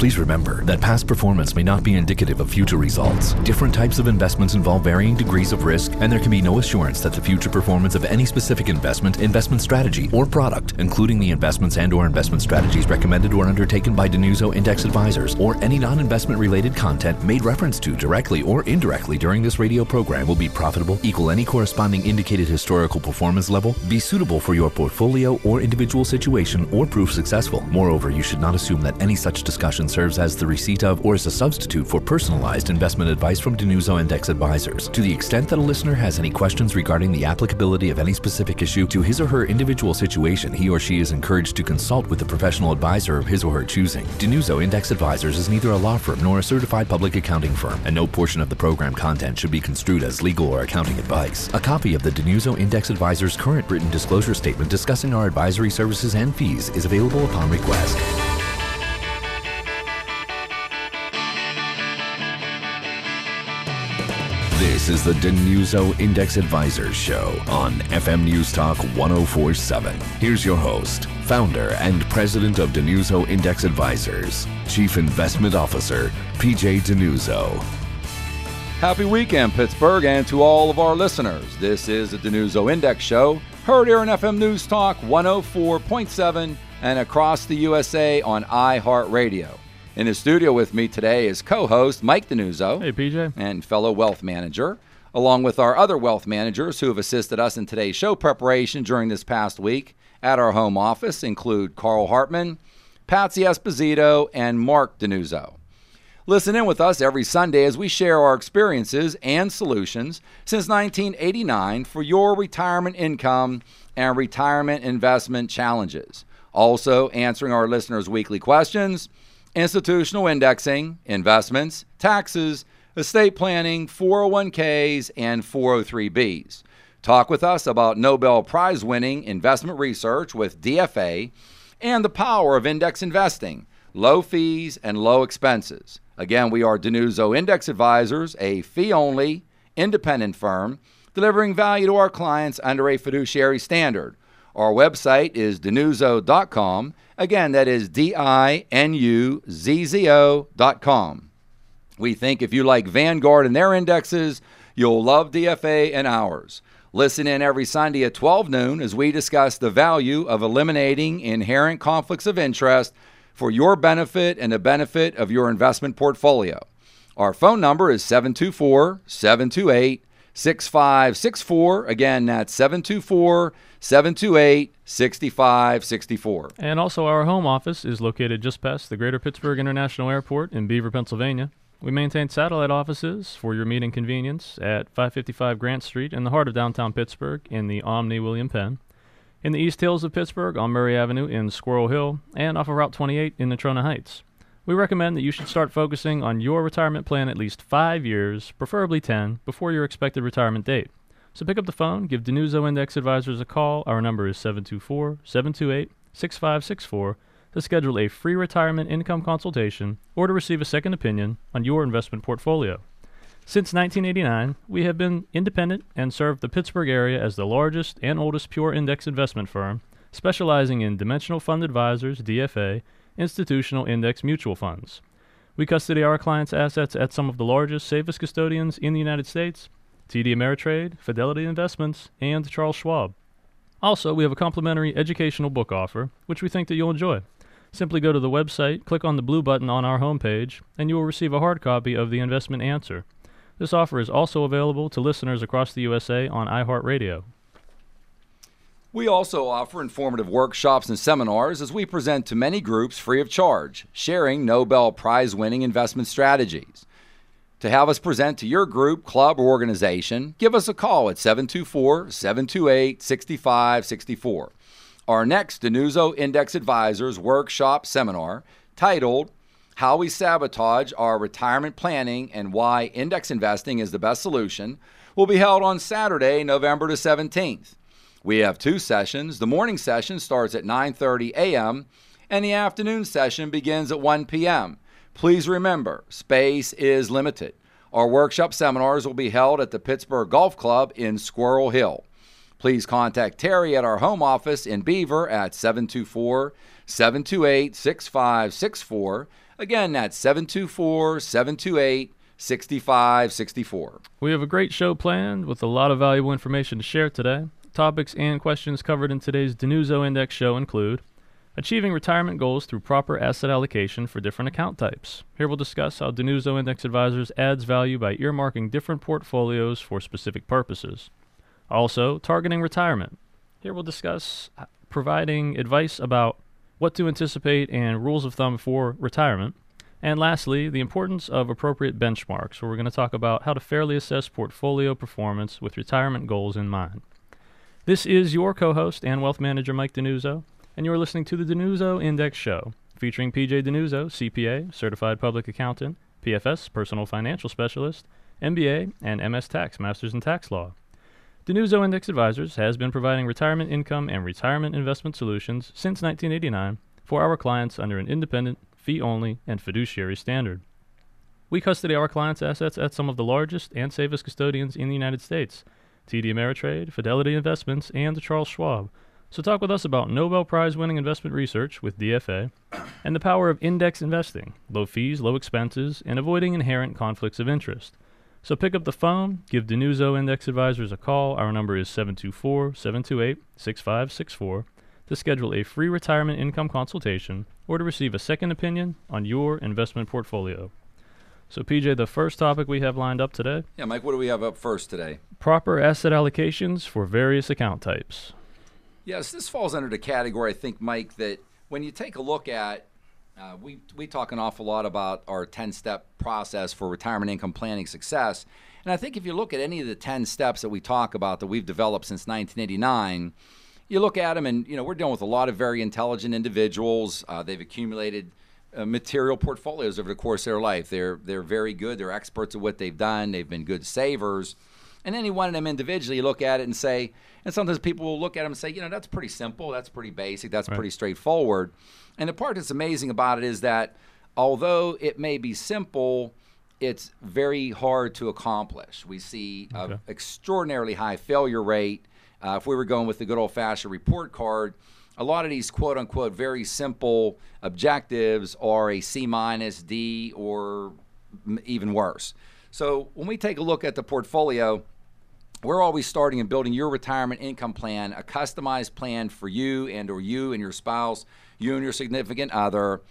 Please remember that past performance may not be indicative of future results. Different types of investments involve varying degrees of risk, and there can be no assurance that the future performance of any specific investment, investment strategy, or product, including the investments and or investment strategies recommended or undertaken by DiNuzzo Index Advisors, or any non-investment related content made reference to directly or indirectly during this radio program will be profitable, equal any corresponding indicated historical performance level, be suitable for your portfolio or individual situation, or prove successful. Moreover, you should not assume that any such discussion serves as the receipt of or as a substitute for personalized investment advice from DiNuzzo Index Advisors. To the extent that a listener has any questions regarding the applicability of any specific issue to his or her individual situation, he or she is encouraged to consult with a professional advisor of his or her choosing. DiNuzzo Index Advisors is neither a law firm nor a certified public accounting firm, and no portion of the program content should be construed as legal or accounting advice. A copy of the DiNuzzo Index Advisors current written disclosure statement discussing our advisory services and fees is available upon request. This is the DiNuzzo Index Advisors Show on FM News Talk 1047. Here's your host, founder and president of DiNuzzo Index Advisors, Chief Investment Officer, PJ DiNuzzo. Happy weekend, Pittsburgh, and to all of our listeners. This is the DiNuzzo Index Show, heard here on FM News Talk 104.7 and across the USA on iHeartRadio. In the studio with me today is co host Mike DiNuzzo. Hey, PJ. And fellow wealth manager, along with our other wealth managers who have assisted us in today's show preparation during this past week at our home office include Carl Hartman, Patsy Esposito, and Mark DiNuzzo. Listen in with us every Sunday as we share our experiences and solutions since 1989 for your retirement income and retirement investment challenges. Also, answering our listeners' weekly questions institutional indexing, investments, taxes, estate planning, 401ks, and 403bs. Talk with us about Nobel Prize winning investment research with DFA and the power of index investing, low fees and low expenses. Again, we are Denuso Index Advisors, a fee only, independent firm delivering value to our clients under a fiduciary standard. Our website is dinuzzo.com. Again, that is D I N U Z Z O.com. We think if you like Vanguard and their indexes, you'll love DFA and ours. Listen in every Sunday at 12 noon as we discuss the value of eliminating inherent conflicts of interest for your benefit and the benefit of your investment portfolio. Our phone number is 724 728 6564. Again, that's 724 728 6564. And also, our home office is located just past the Greater Pittsburgh International Airport in Beaver, Pennsylvania. We maintain satellite offices for your meeting convenience at 555 Grant Street in the heart of downtown Pittsburgh in the Omni William Penn, in the East Hills of Pittsburgh on Murray Avenue in Squirrel Hill, and off of Route 28 in Natrona Heights. We recommend that you should start focusing on your retirement plan at least five years, preferably 10, before your expected retirement date. So pick up the phone, give DiNuzzo Index Advisors a call. Our number is 724 728 6564 to schedule a free retirement income consultation or to receive a second opinion on your investment portfolio. Since 1989, we have been independent and served the Pittsburgh area as the largest and oldest pure index investment firm, specializing in dimensional fund advisors, DFA, institutional index mutual funds. We custody our clients' assets at some of the largest, safest custodians in the United States TD Ameritrade, Fidelity Investments, and Charles Schwab. Also, we have a complimentary educational book offer, which we think that you'll enjoy. Simply go to the website, click on the blue button on our homepage, and you will receive a hard copy of The Investment Answer. This offer is also available to listeners across the USA on iHeartRadio. We also offer informative workshops and seminars as we present to many groups free of charge, sharing Nobel Prize winning investment strategies. To have us present to your group, club, or organization, give us a call at 724 728 6564. Our next DiNuzzo Index Advisors workshop seminar, titled How We Sabotage Our Retirement Planning and Why Index Investing is the Best Solution, will be held on Saturday, November the 17th. We have two sessions. The morning session starts at 9:30 a.m. and the afternoon session begins at 1 p.m. Please remember, space is limited. Our workshop seminars will be held at the Pittsburgh Golf Club in Squirrel Hill. Please contact Terry at our home office in Beaver at 724 728 6564. Again, that's 724 728 6564. We have a great show planned with a lot of valuable information to share today. Topics and questions covered in today's DiNuzzo Index show include achieving retirement goals through proper asset allocation for different account types. Here we'll discuss how DiNuzzo Index Advisors adds value by earmarking different portfolios for specific purposes. Also, targeting retirement. Here we'll discuss providing advice about what to anticipate and rules of thumb for retirement. And lastly, the importance of appropriate benchmarks, where we're going to talk about how to fairly assess portfolio performance with retirement goals in mind. This is your co host and wealth manager, Mike DiNuzzo, and you're listening to the DiNuzzo Index Show, featuring PJ DiNuzzo, CPA, Certified Public Accountant, PFS, Personal Financial Specialist, MBA, and MS Tax, Masters in Tax Law. DiNuzzo Index Advisors has been providing retirement income and retirement investment solutions since 1989 for our clients under an independent, fee only, and fiduciary standard. We custody our clients' assets at some of the largest and safest custodians in the United States TD Ameritrade, Fidelity Investments, and Charles Schwab. So, talk with us about Nobel Prize winning investment research with DFA and the power of index investing, low fees, low expenses, and avoiding inherent conflicts of interest. So, pick up the phone, give DiNuzzo Index Advisors a call. Our number is 724 728 6564 to schedule a free retirement income consultation or to receive a second opinion on your investment portfolio. So, PJ, the first topic we have lined up today. Yeah, Mike, what do we have up first today? Proper asset allocations for various account types. Yes, this falls under the category, I think, Mike, that when you take a look at, uh, we, we talk an awful lot about our 10 step process for retirement income planning success. And I think if you look at any of the 10 steps that we talk about that we've developed since 1989, you look at them and, you know, we're dealing with a lot of very intelligent individuals. Uh, they've accumulated uh, material portfolios over the course of their life. They're, they're very good. They're experts at what they've done. They've been good savers. And any one of them individually, you look at it and say, and sometimes people will look at them and say, you know, that's pretty simple, that's pretty basic, that's right. pretty straightforward. And the part that's amazing about it is that although it may be simple, it's very hard to accomplish. We see okay. an extraordinarily high failure rate. Uh, if we were going with the good old fashioned report card, a lot of these quote unquote very simple objectives are a C minus, D, or even worse. So when we take a look at the portfolio, we're always starting and building your retirement income plan, a customized plan for you and or you and your spouse, you and your significant other,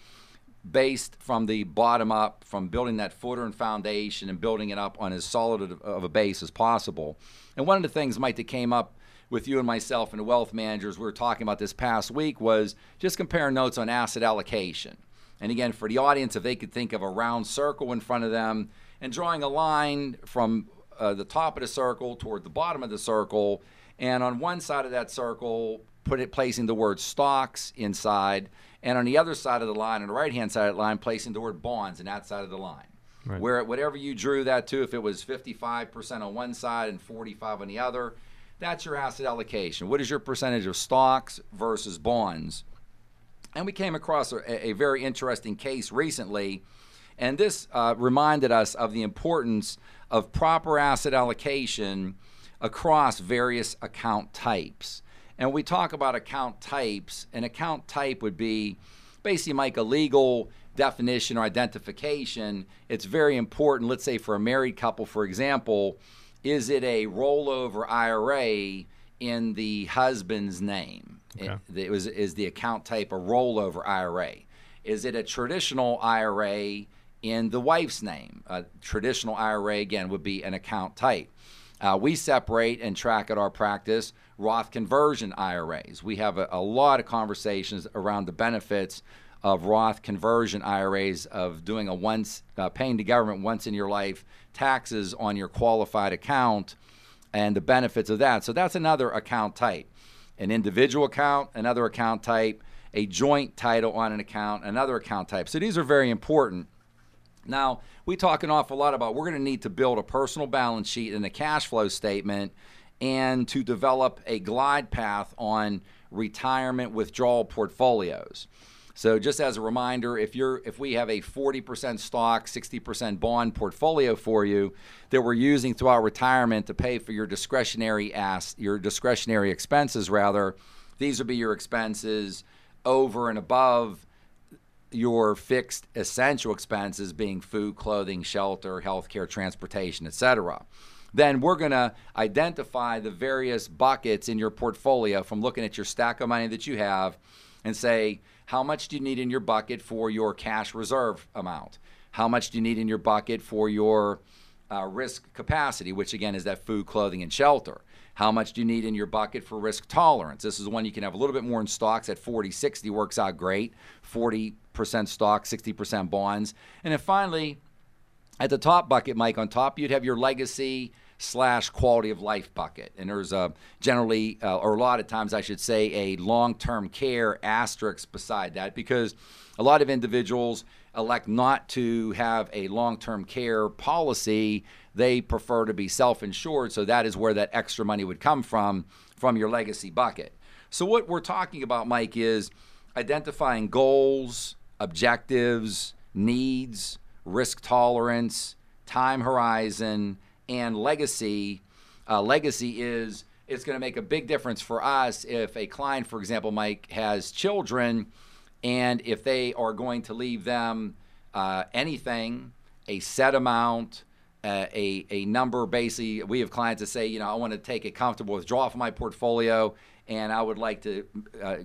based from the bottom up, from building that footer and foundation and building it up on as solid of a base as possible. And one of the things, Mike, that came up with you and myself and wealth managers we were talking about this past week was just comparing notes on asset allocation. And again, for the audience, if they could think of a round circle in front of them and drawing a line from uh, the top of the circle toward the bottom of the circle, and on one side of that circle, put it placing the word stocks inside, and on the other side of the line, on the right hand side of the line, placing the word bonds in that side of the line. Right. Where whatever you drew that to, if it was 55% on one side and 45 on the other, that's your asset allocation. What is your percentage of stocks versus bonds? And we came across a, a very interesting case recently and this uh, reminded us of the importance of proper asset allocation across various account types. And we talk about account types, an account type would be basically like a legal definition or identification. It's very important, let's say for a married couple, for example, is it a rollover IRA in the husband's name? Okay. It, it was, is the account type a rollover IRA? Is it a traditional IRA in the wife's name. A traditional IRA, again, would be an account type. Uh, we separate and track at our practice Roth conversion IRAs. We have a, a, lot of conversations around the benefits of Roth conversion IRAs of doing a once uh, paying the government once in your life taxes on your qualified account and the benefits of that. So that's another account type. An individual account, another account type, a joint title on an account, another account type. So these are very important. Now, we talk an awful lot about we're going to need to build a personal balance sheet and a cash flow statement and to develop a glide path on retirement withdrawal portfolios. So just as a reminder, if you're if we have a 40% stock, 60% bond portfolio for you that we're using throughout retirement to pay for your discretionary ass your discretionary expenses rather, these would be your expenses over and above your fixed essential expenses being food, clothing, shelter, healthcare, transportation, etc. Then we're going to identify the various buckets in your portfolio from looking at your stack of money that you have and say, how much do you need in your bucket for your cash reserve amount? How much do you need in your bucket for your uh, risk capacity, which again is that food, clothing, and shelter? How much do you need in your bucket for risk tolerance? This is one you can have a little bit more in stocks at 40 60 works out great. 40% stock, 60% bonds. And then finally, at the top bucket, Mike, on top, you'd have your legacy slash quality of life bucket. And there's a generally, uh, or a lot of times, I should say, a long term care asterisk beside that because a lot of individuals elect not to have a long term care policy. They prefer to be self insured. So that is where that extra money would come from, from your legacy bucket. So, what we're talking about, Mike, is identifying goals, objectives, needs, risk tolerance, time horizon, and legacy. Uh, legacy is it's going to make a big difference for us if a client, for example, Mike, has children, and if they are going to leave them uh, anything, a set amount, uh, a, a number basically we have clients that say you know i want to take a comfortable withdrawal from my portfolio and i would like to uh,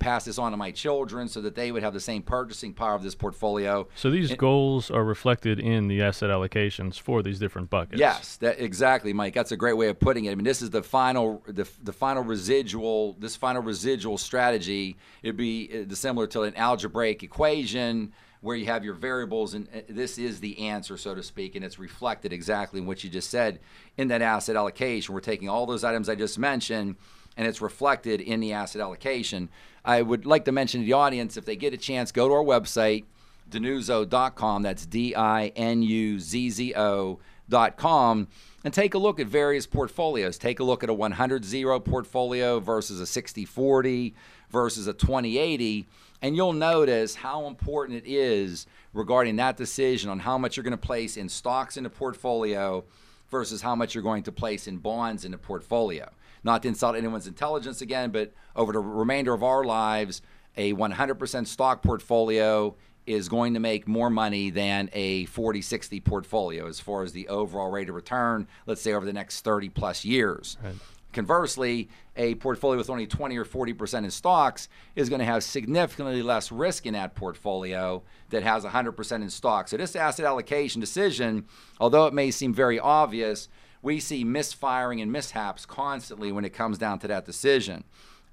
pass this on to my children so that they would have the same purchasing power of this portfolio. So these and, goals are reflected in the asset allocations for these different buckets. Yes, that, exactly, Mike. That's a great way of putting it. I mean, this is the final, the, the final residual, this final residual strategy. It'd be uh, similar to an algebraic equation where you have your variables, and uh, this is the answer, so to speak, and it's reflected exactly in what you just said in that asset allocation. We're taking all those items I just mentioned and it's reflected in the asset allocation. I would like to mention to the audience if they get a chance, go to our website, dinuzzo.com. That's D I N U Z Z O.com. And take a look at various portfolios. Take a look at a 100 0 portfolio versus a 60 40 versus a 20 80. And you'll notice how important it is regarding that decision on how much you're going to place in stocks in the portfolio versus how much you're going to place in bonds in the portfolio not to insult anyone's intelligence again, but over the remainder of our lives, a 100% stock portfolio is going to make more money than a 40 60 portfolio as far as the overall rate of return, let's say over the next 30 plus years. Right. Conversely, a portfolio with only 20 or 40% in stocks is going to have significantly less risk in that portfolio that has 100% in stocks. So, this asset allocation decision, although it may seem very obvious, we see misfiring and mishaps constantly when it comes down to that decision.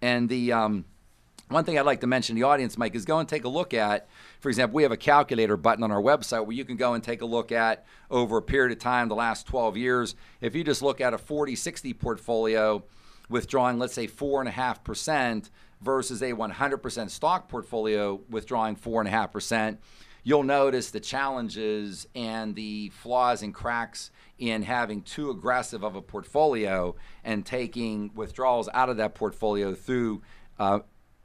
And the um, one thing I'd like to mention to the audience, Mike, is go and take a look at, for example, we have a calculator button on our website where you can go and take a look at over a period of time, the last 12 years. If you just look at a 40 60 portfolio withdrawing, let's say, 4.5% versus a 100% stock portfolio withdrawing 4.5%, you'll notice the challenges and the flaws and cracks in having too aggressive of a portfolio and taking withdrawals out of that portfolio through uh,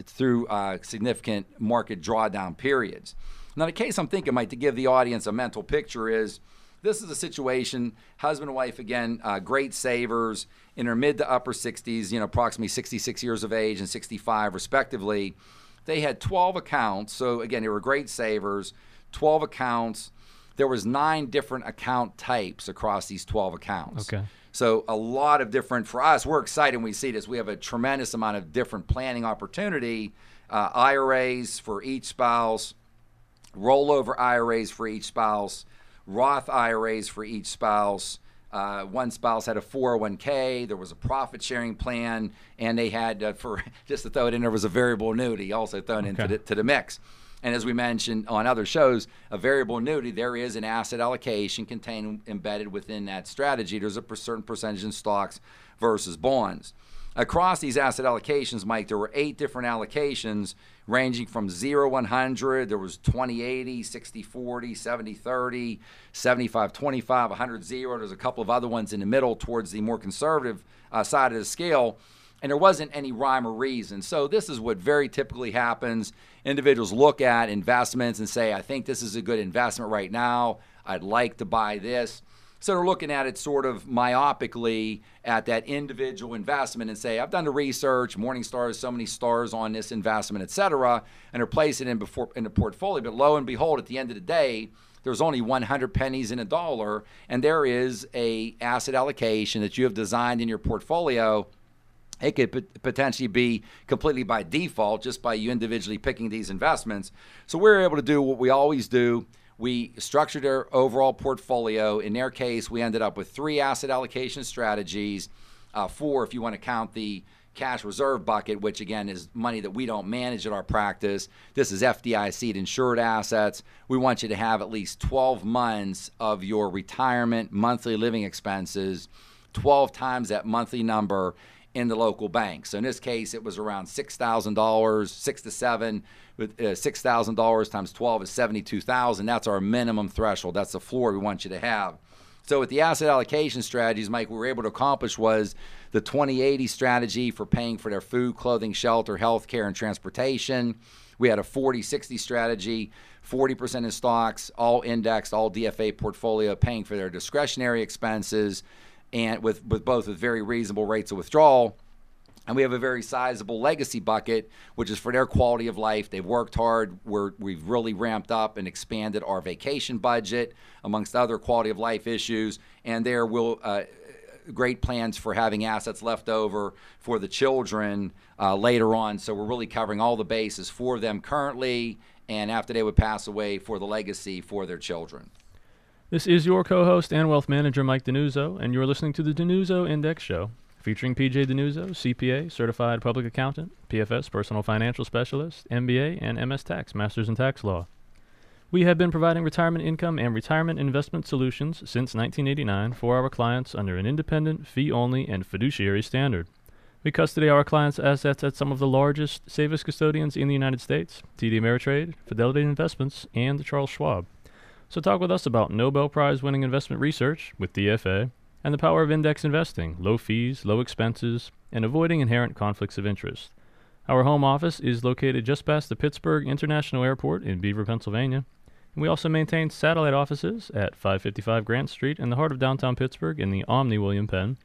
through uh, significant market drawdown periods. Now, the case I'm thinking might to give the audience a mental picture is this is a situation husband and wife again uh, great savers in their mid to upper 60s you know approximately 66 years of age and 65 respectively they had 12 accounts so again they were great savers 12 accounts there was nine different account types across these 12 accounts. Okay. So a lot of different for us. We're excited when we see this. We have a tremendous amount of different planning opportunity. Uh, IRAs for each spouse, rollover IRAs for each spouse, Roth IRAs for each spouse. Uh, one spouse had a 401k. There was a profit sharing plan, and they had uh, for just to throw it in. There was a variable annuity also thrown okay. into the, to the mix. And as we mentioned on other shows, a variable annuity, there is an asset allocation contained embedded within that strategy. There's a certain percentage in stocks versus bonds. Across these asset allocations, Mike, there were eight different allocations ranging from 0 100, there was 20 80, 60 40, 70 30, 75 25, 100 0. There's a couple of other ones in the middle towards the more conservative uh, side of the scale and there wasn't any rhyme or reason. So this is what very typically happens. Individuals look at investments and say, I think this is a good investment right now. I'd like to buy this. So they're looking at it sort of myopically at that individual investment and say, I've done the research, Morningstar has so many stars on this investment, et cetera, and they're placing it in, before, in the portfolio. But lo and behold, at the end of the day, there's only 100 pennies in a dollar, and there is a asset allocation that you have designed in your portfolio it could potentially be completely by default just by you individually picking these investments. So we're able to do what we always do we structured our overall portfolio. In their case, we ended up with three asset allocation strategies, uh, four if you want to count the cash reserve bucket, which again is money that we don't manage at our practice. This is FDIC insured assets. We want you to have at least 12 months of your retirement monthly living expenses, 12 times that monthly number in the local bank. So in this case, it was around six thousand dollars, six to seven. With uh, six thousand dollars times twelve is seventy-two thousand. That's our minimum threshold. That's the floor we want you to have. So with the asset allocation strategies, Mike, we were able to accomplish was the 2080 strategy for paying for their food, clothing, shelter, health care, and transportation. We had a 40-60 strategy, 40% in stocks, all indexed, all DFA portfolio, paying for their discretionary expenses and with, with both with very reasonable rates of withdrawal. And we have a very sizable legacy bucket, which is for their quality of life. They've worked hard. We're, we've really ramped up and expanded our vacation budget, amongst other quality of life issues. And there will uh, great plans for having assets left over for the children uh, later on. So we're really covering all the bases for them currently, and after they would pass away, for the legacy for their children. This is your co host and wealth manager, Mike DiNuzzo, and you're listening to the DiNuzzo Index Show, featuring PJ DiNuzzo, CPA, Certified Public Accountant, PFS, Personal Financial Specialist, MBA, and MS Tax, Masters in Tax Law. We have been providing retirement income and retirement investment solutions since 1989 for our clients under an independent, fee only, and fiduciary standard. We custody our clients' assets at some of the largest savings custodians in the United States TD Ameritrade, Fidelity Investments, and Charles Schwab. So, talk with us about Nobel Prize winning investment research with DFA and the power of index investing, low fees, low expenses, and avoiding inherent conflicts of interest. Our home office is located just past the Pittsburgh International Airport in Beaver, Pennsylvania. And we also maintain satellite offices at 555 Grant Street in the heart of downtown Pittsburgh in the Omni William Penn,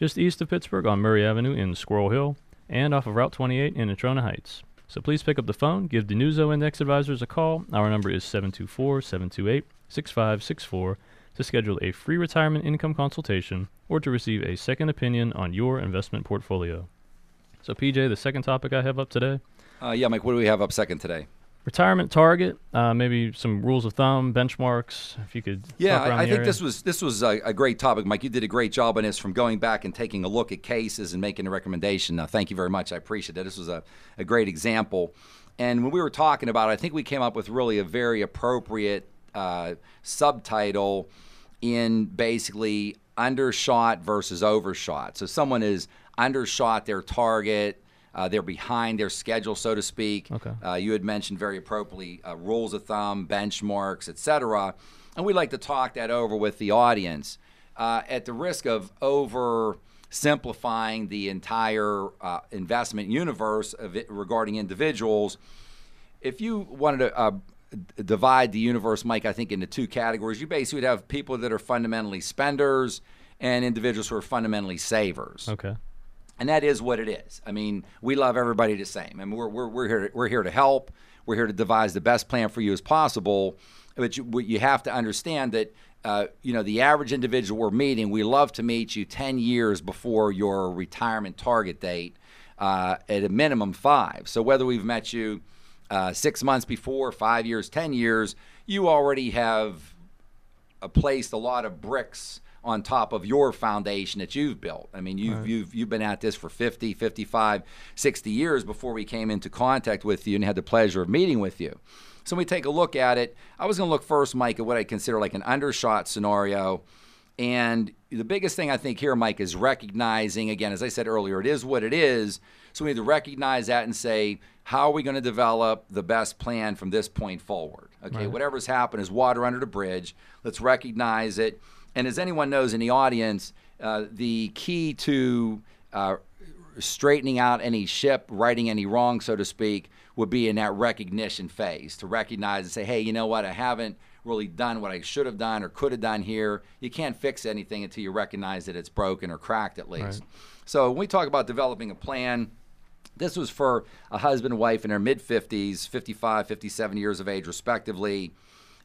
just east of Pittsburgh on Murray Avenue in Squirrel Hill, and off of Route 28 in Natrona Heights. So please pick up the phone, give DiNuzzo Index Advisors a call. Our number is 724 728 6564 to schedule a free retirement income consultation or to receive a second opinion on your investment portfolio. So, PJ, the second topic I have up today. Uh, yeah, Mike, what do we have up second today? retirement target, uh, maybe some rules of thumb, benchmarks. If you could, yeah, I, I think area. this was this was a, a, great topic, Mike. You did a great job on this, from going back and taking a look at cases and making a recommendation. Uh, thank you very much. I appreciate it. This was a, a great example. And when we were talking about it, I think we came up with really a very appropriate uh, subtitle in basically undershot versus overshot. So someone is undershot their target uh, they're behind their schedule, so to speak. Okay. Uh, you had mentioned very appropriately uh, rules of thumb, benchmarks, etc. And we like to talk that over with the audience uh, at the risk of over simplifying the entire uh, investment universe of it regarding individuals. If you wanted to uh, divide the universe, Mike, I think into two categories. You basically would have people that are fundamentally spenders and individuals who are fundamentally savers. Okay and that is what it is. I mean, we love everybody the same, and we're we're we're here to, we're here to help. We're here to devise the best plan for you as possible. But you, you have to understand that uh, you know the average individual we're meeting. We love to meet you ten years before your retirement target date, uh, at a minimum five. So whether we've met you uh, six months before, five years, ten years, you already have placed a lot of bricks on top of your foundation that you've built. I mean, you've, right. you've, you've been at this for 50, 55, 60 years before we came into contact with you and had the pleasure of meeting with you. So when we take a look at it, I was going to look first, Mike, at what I consider like an undershot scenario. And the biggest thing I think here, Mike, is recognizing, again, as I said earlier, it is what it is. So we need to recognize that and say, how are we going to develop the best plan from this point forward? Okay, right. whatever's happened is water under the bridge. Let's recognize it and as anyone knows in the audience, uh, the key to uh, straightening out any ship, righting any wrong, so to speak, would be in that recognition phase to recognize and say, hey, you know what, I haven't really done what I should have done or could have done here. You can't fix anything until you recognize that it's broken or cracked at least. Right. So when we talk about developing a plan, this was for a husband and wife in their mid 50s, 55, 57 years of age, respectively.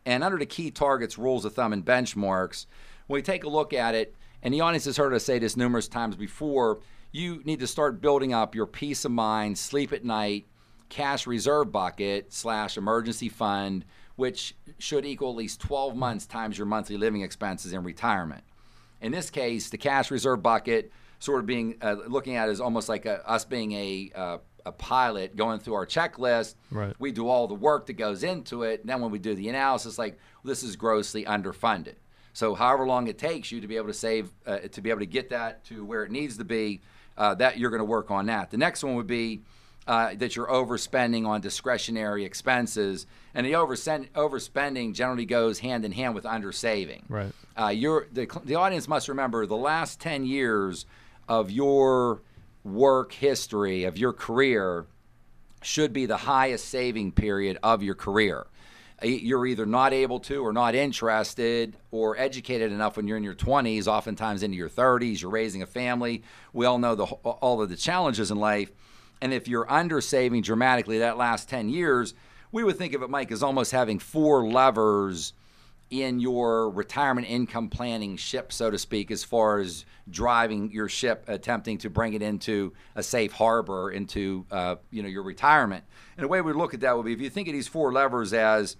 And under the key targets, rules of thumb, and benchmarks, when we take a look at it, and the audience has heard us say this numerous times before, you need to start building up your peace of mind, sleep at night, cash reserve bucket slash emergency fund, which should equal at least 12 months times your monthly living expenses in retirement. In this case, the cash reserve bucket sort of being uh, looking at as almost like a, us being a uh, a pilot going through our checklist. Right. We do all the work that goes into it. And then when we do the analysis, like well, this is grossly underfunded. So however long it takes you to be able to save, uh, to be able to get that to where it needs to be, uh, that you're going to work on that. The next one would be uh, that you're overspending on discretionary expenses, and the overspend, overspending generally goes hand in hand with undersaving. Right. Uh, you're, the, the audience must remember the last 10 years of your work history, of your career, should be the highest saving period of your career. Uh, you're either not able to, or not interested, or educated enough when you're in your 20s, oftentimes into your 30s. You're raising a family. We all know the, all of the challenges in life. And if you're under saving dramatically that last 10 years, we would think of it, Mike, as almost having four levers in your retirement income planning ship, so to speak, as far as driving your ship, attempting to bring it into a safe harbor, into uh, you know your retirement. And the way we look at that would be if you think of these four levers as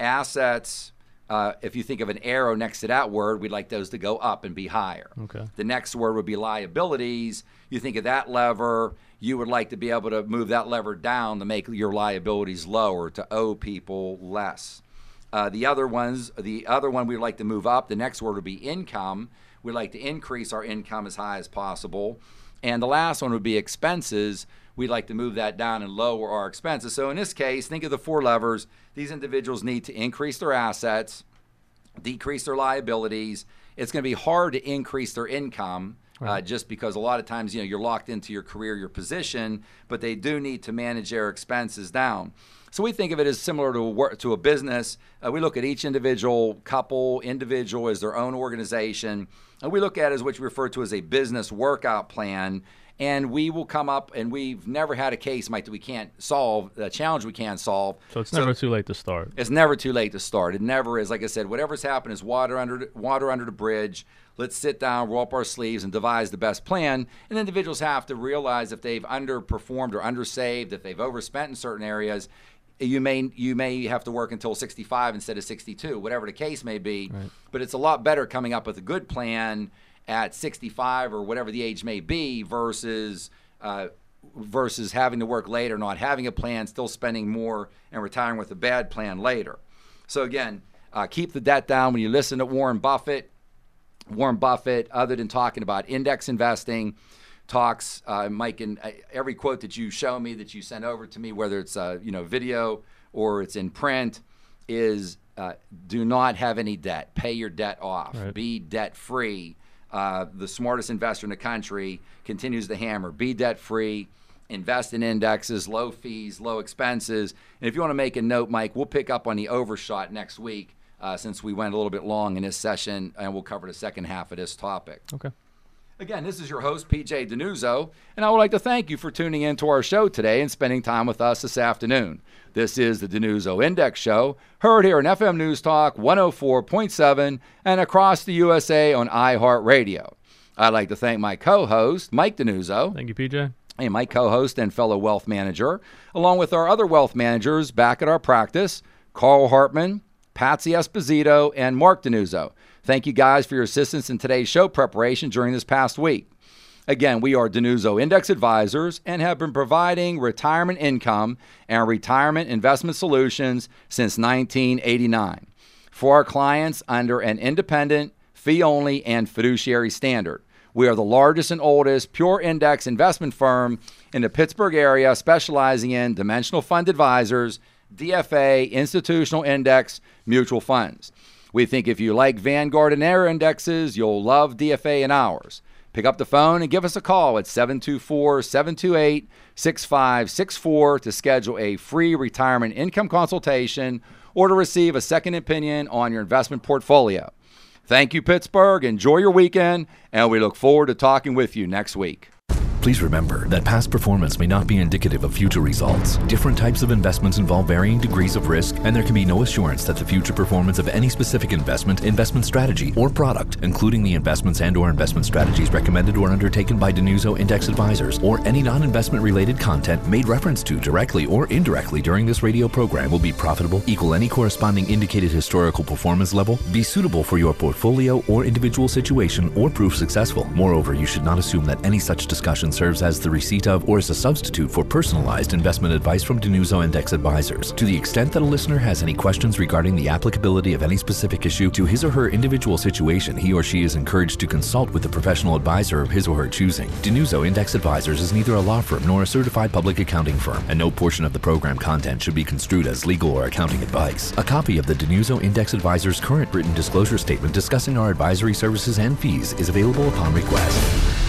assets. Uh, if you think of an arrow next to that word, we'd like those to go up and be higher. Okay. The next word would be liabilities. You think of that lever, you would like to be able to move that lever down to make your liabilities lower, to owe people less. Uh, the other ones, the other one we'd like to move up. The next word would be income. We'd like to increase our income as high as possible. And the last one would be expenses. We'd like to move that down and lower our expenses. So in this case, think of the four levers. These individuals need to increase their assets, decrease their liabilities. It's going to be hard to increase their income. Uh, right. Uh, just because a lot of times you know you're locked into your career, your position, but they do need to manage their expenses down. So we think of it as similar to a, work, to a business. Uh, we look at each individual couple, individual as their own organization. And we look at it as what we refer to as a business workout plan. And we will come up, and we've never had a case, Mike, that we can't solve, a challenge we can't solve. So it's never too late to start. It's never too late to start. It never is. Like I said, whatever's happened is water under water under the bridge. Let's sit down, roll up our sleeves, and devise the best plan. And individuals have to realize if they've underperformed or undersaved, if they've overspent in certain areas, you may you may have to work until 65 instead of 62 whatever the case may be right. but it's a lot better coming up with a good plan at 65 or whatever the age may be versus uh, versus having to work later not having a plan still spending more and retiring with a bad plan later so again uh, keep the debt down when you listen to warren buffett warren buffett other than talking about index investing talks, uh, Mike, and uh, every quote that you show me, that you send over to me, whether it's uh, you know video or it's in print, is uh, do not have any debt. Pay your debt off. Right. Be debt free. Uh, the smartest investor in the country continues to hammer. Be debt free. Invest in indexes, low fees, low expenses. And if you want to make a note, Mike, we'll pick up on the overshot next week uh, since we went a little bit long in this session, and we'll cover the second half of this topic. Okay. Again, this is your host, PJ DiNuzzo, and I would like to thank you for tuning in to our show today and spending time with us this afternoon. This is the DiNuzzo Index Show, heard here on FM News Talk 104.7 and across the USA on iHeartRadio. I'd like to thank my co host, Mike DiNuzzo. Thank you, PJ. And my co host and fellow wealth manager, along with our other wealth managers back at our practice, Carl Hartman, Patsy Esposito, and Mark DiNuzzo. Thank you guys for your assistance in today's show preparation during this past week. Again, we are DiNuzzo Index Advisors and have been providing retirement income and retirement investment solutions since 1989 for our clients under an independent, fee only, and fiduciary standard. We are the largest and oldest pure index investment firm in the Pittsburgh area, specializing in dimensional fund advisors, DFA, institutional index, mutual funds. We think if you like Vanguard and Air indexes, you'll love DFA and ours. Pick up the phone and give us a call at 724 728 6564 to schedule a free retirement income consultation or to receive a second opinion on your investment portfolio. Thank you, Pittsburgh. Enjoy your weekend, and we look forward to talking with you next week. Please remember that past performance may not be indicative of future results. Different types of investments involve varying degrees of risk, and there can be no assurance that the future performance of any specific investment, investment strategy, or product, including the investments and or investment strategies recommended or undertaken by DiNuzzo Index Advisors, or any non-investment related content made reference to directly or indirectly during this radio program will be profitable, equal any corresponding indicated historical performance level, be suitable for your portfolio or individual situation, or prove successful. Moreover, you should not assume that any such discussions serves as the receipt of or as a substitute for personalized investment advice from DiNuzzo Index Advisors. To the extent that a listener has any questions regarding the applicability of any specific issue to his or her individual situation, he or she is encouraged to consult with a professional advisor of his or her choosing. DiNuzzo Index Advisors is neither a law firm nor a certified public accounting firm, and no portion of the program content should be construed as legal or accounting advice. A copy of the DiNuzzo Index Advisors current written disclosure statement discussing our advisory services and fees is available upon request.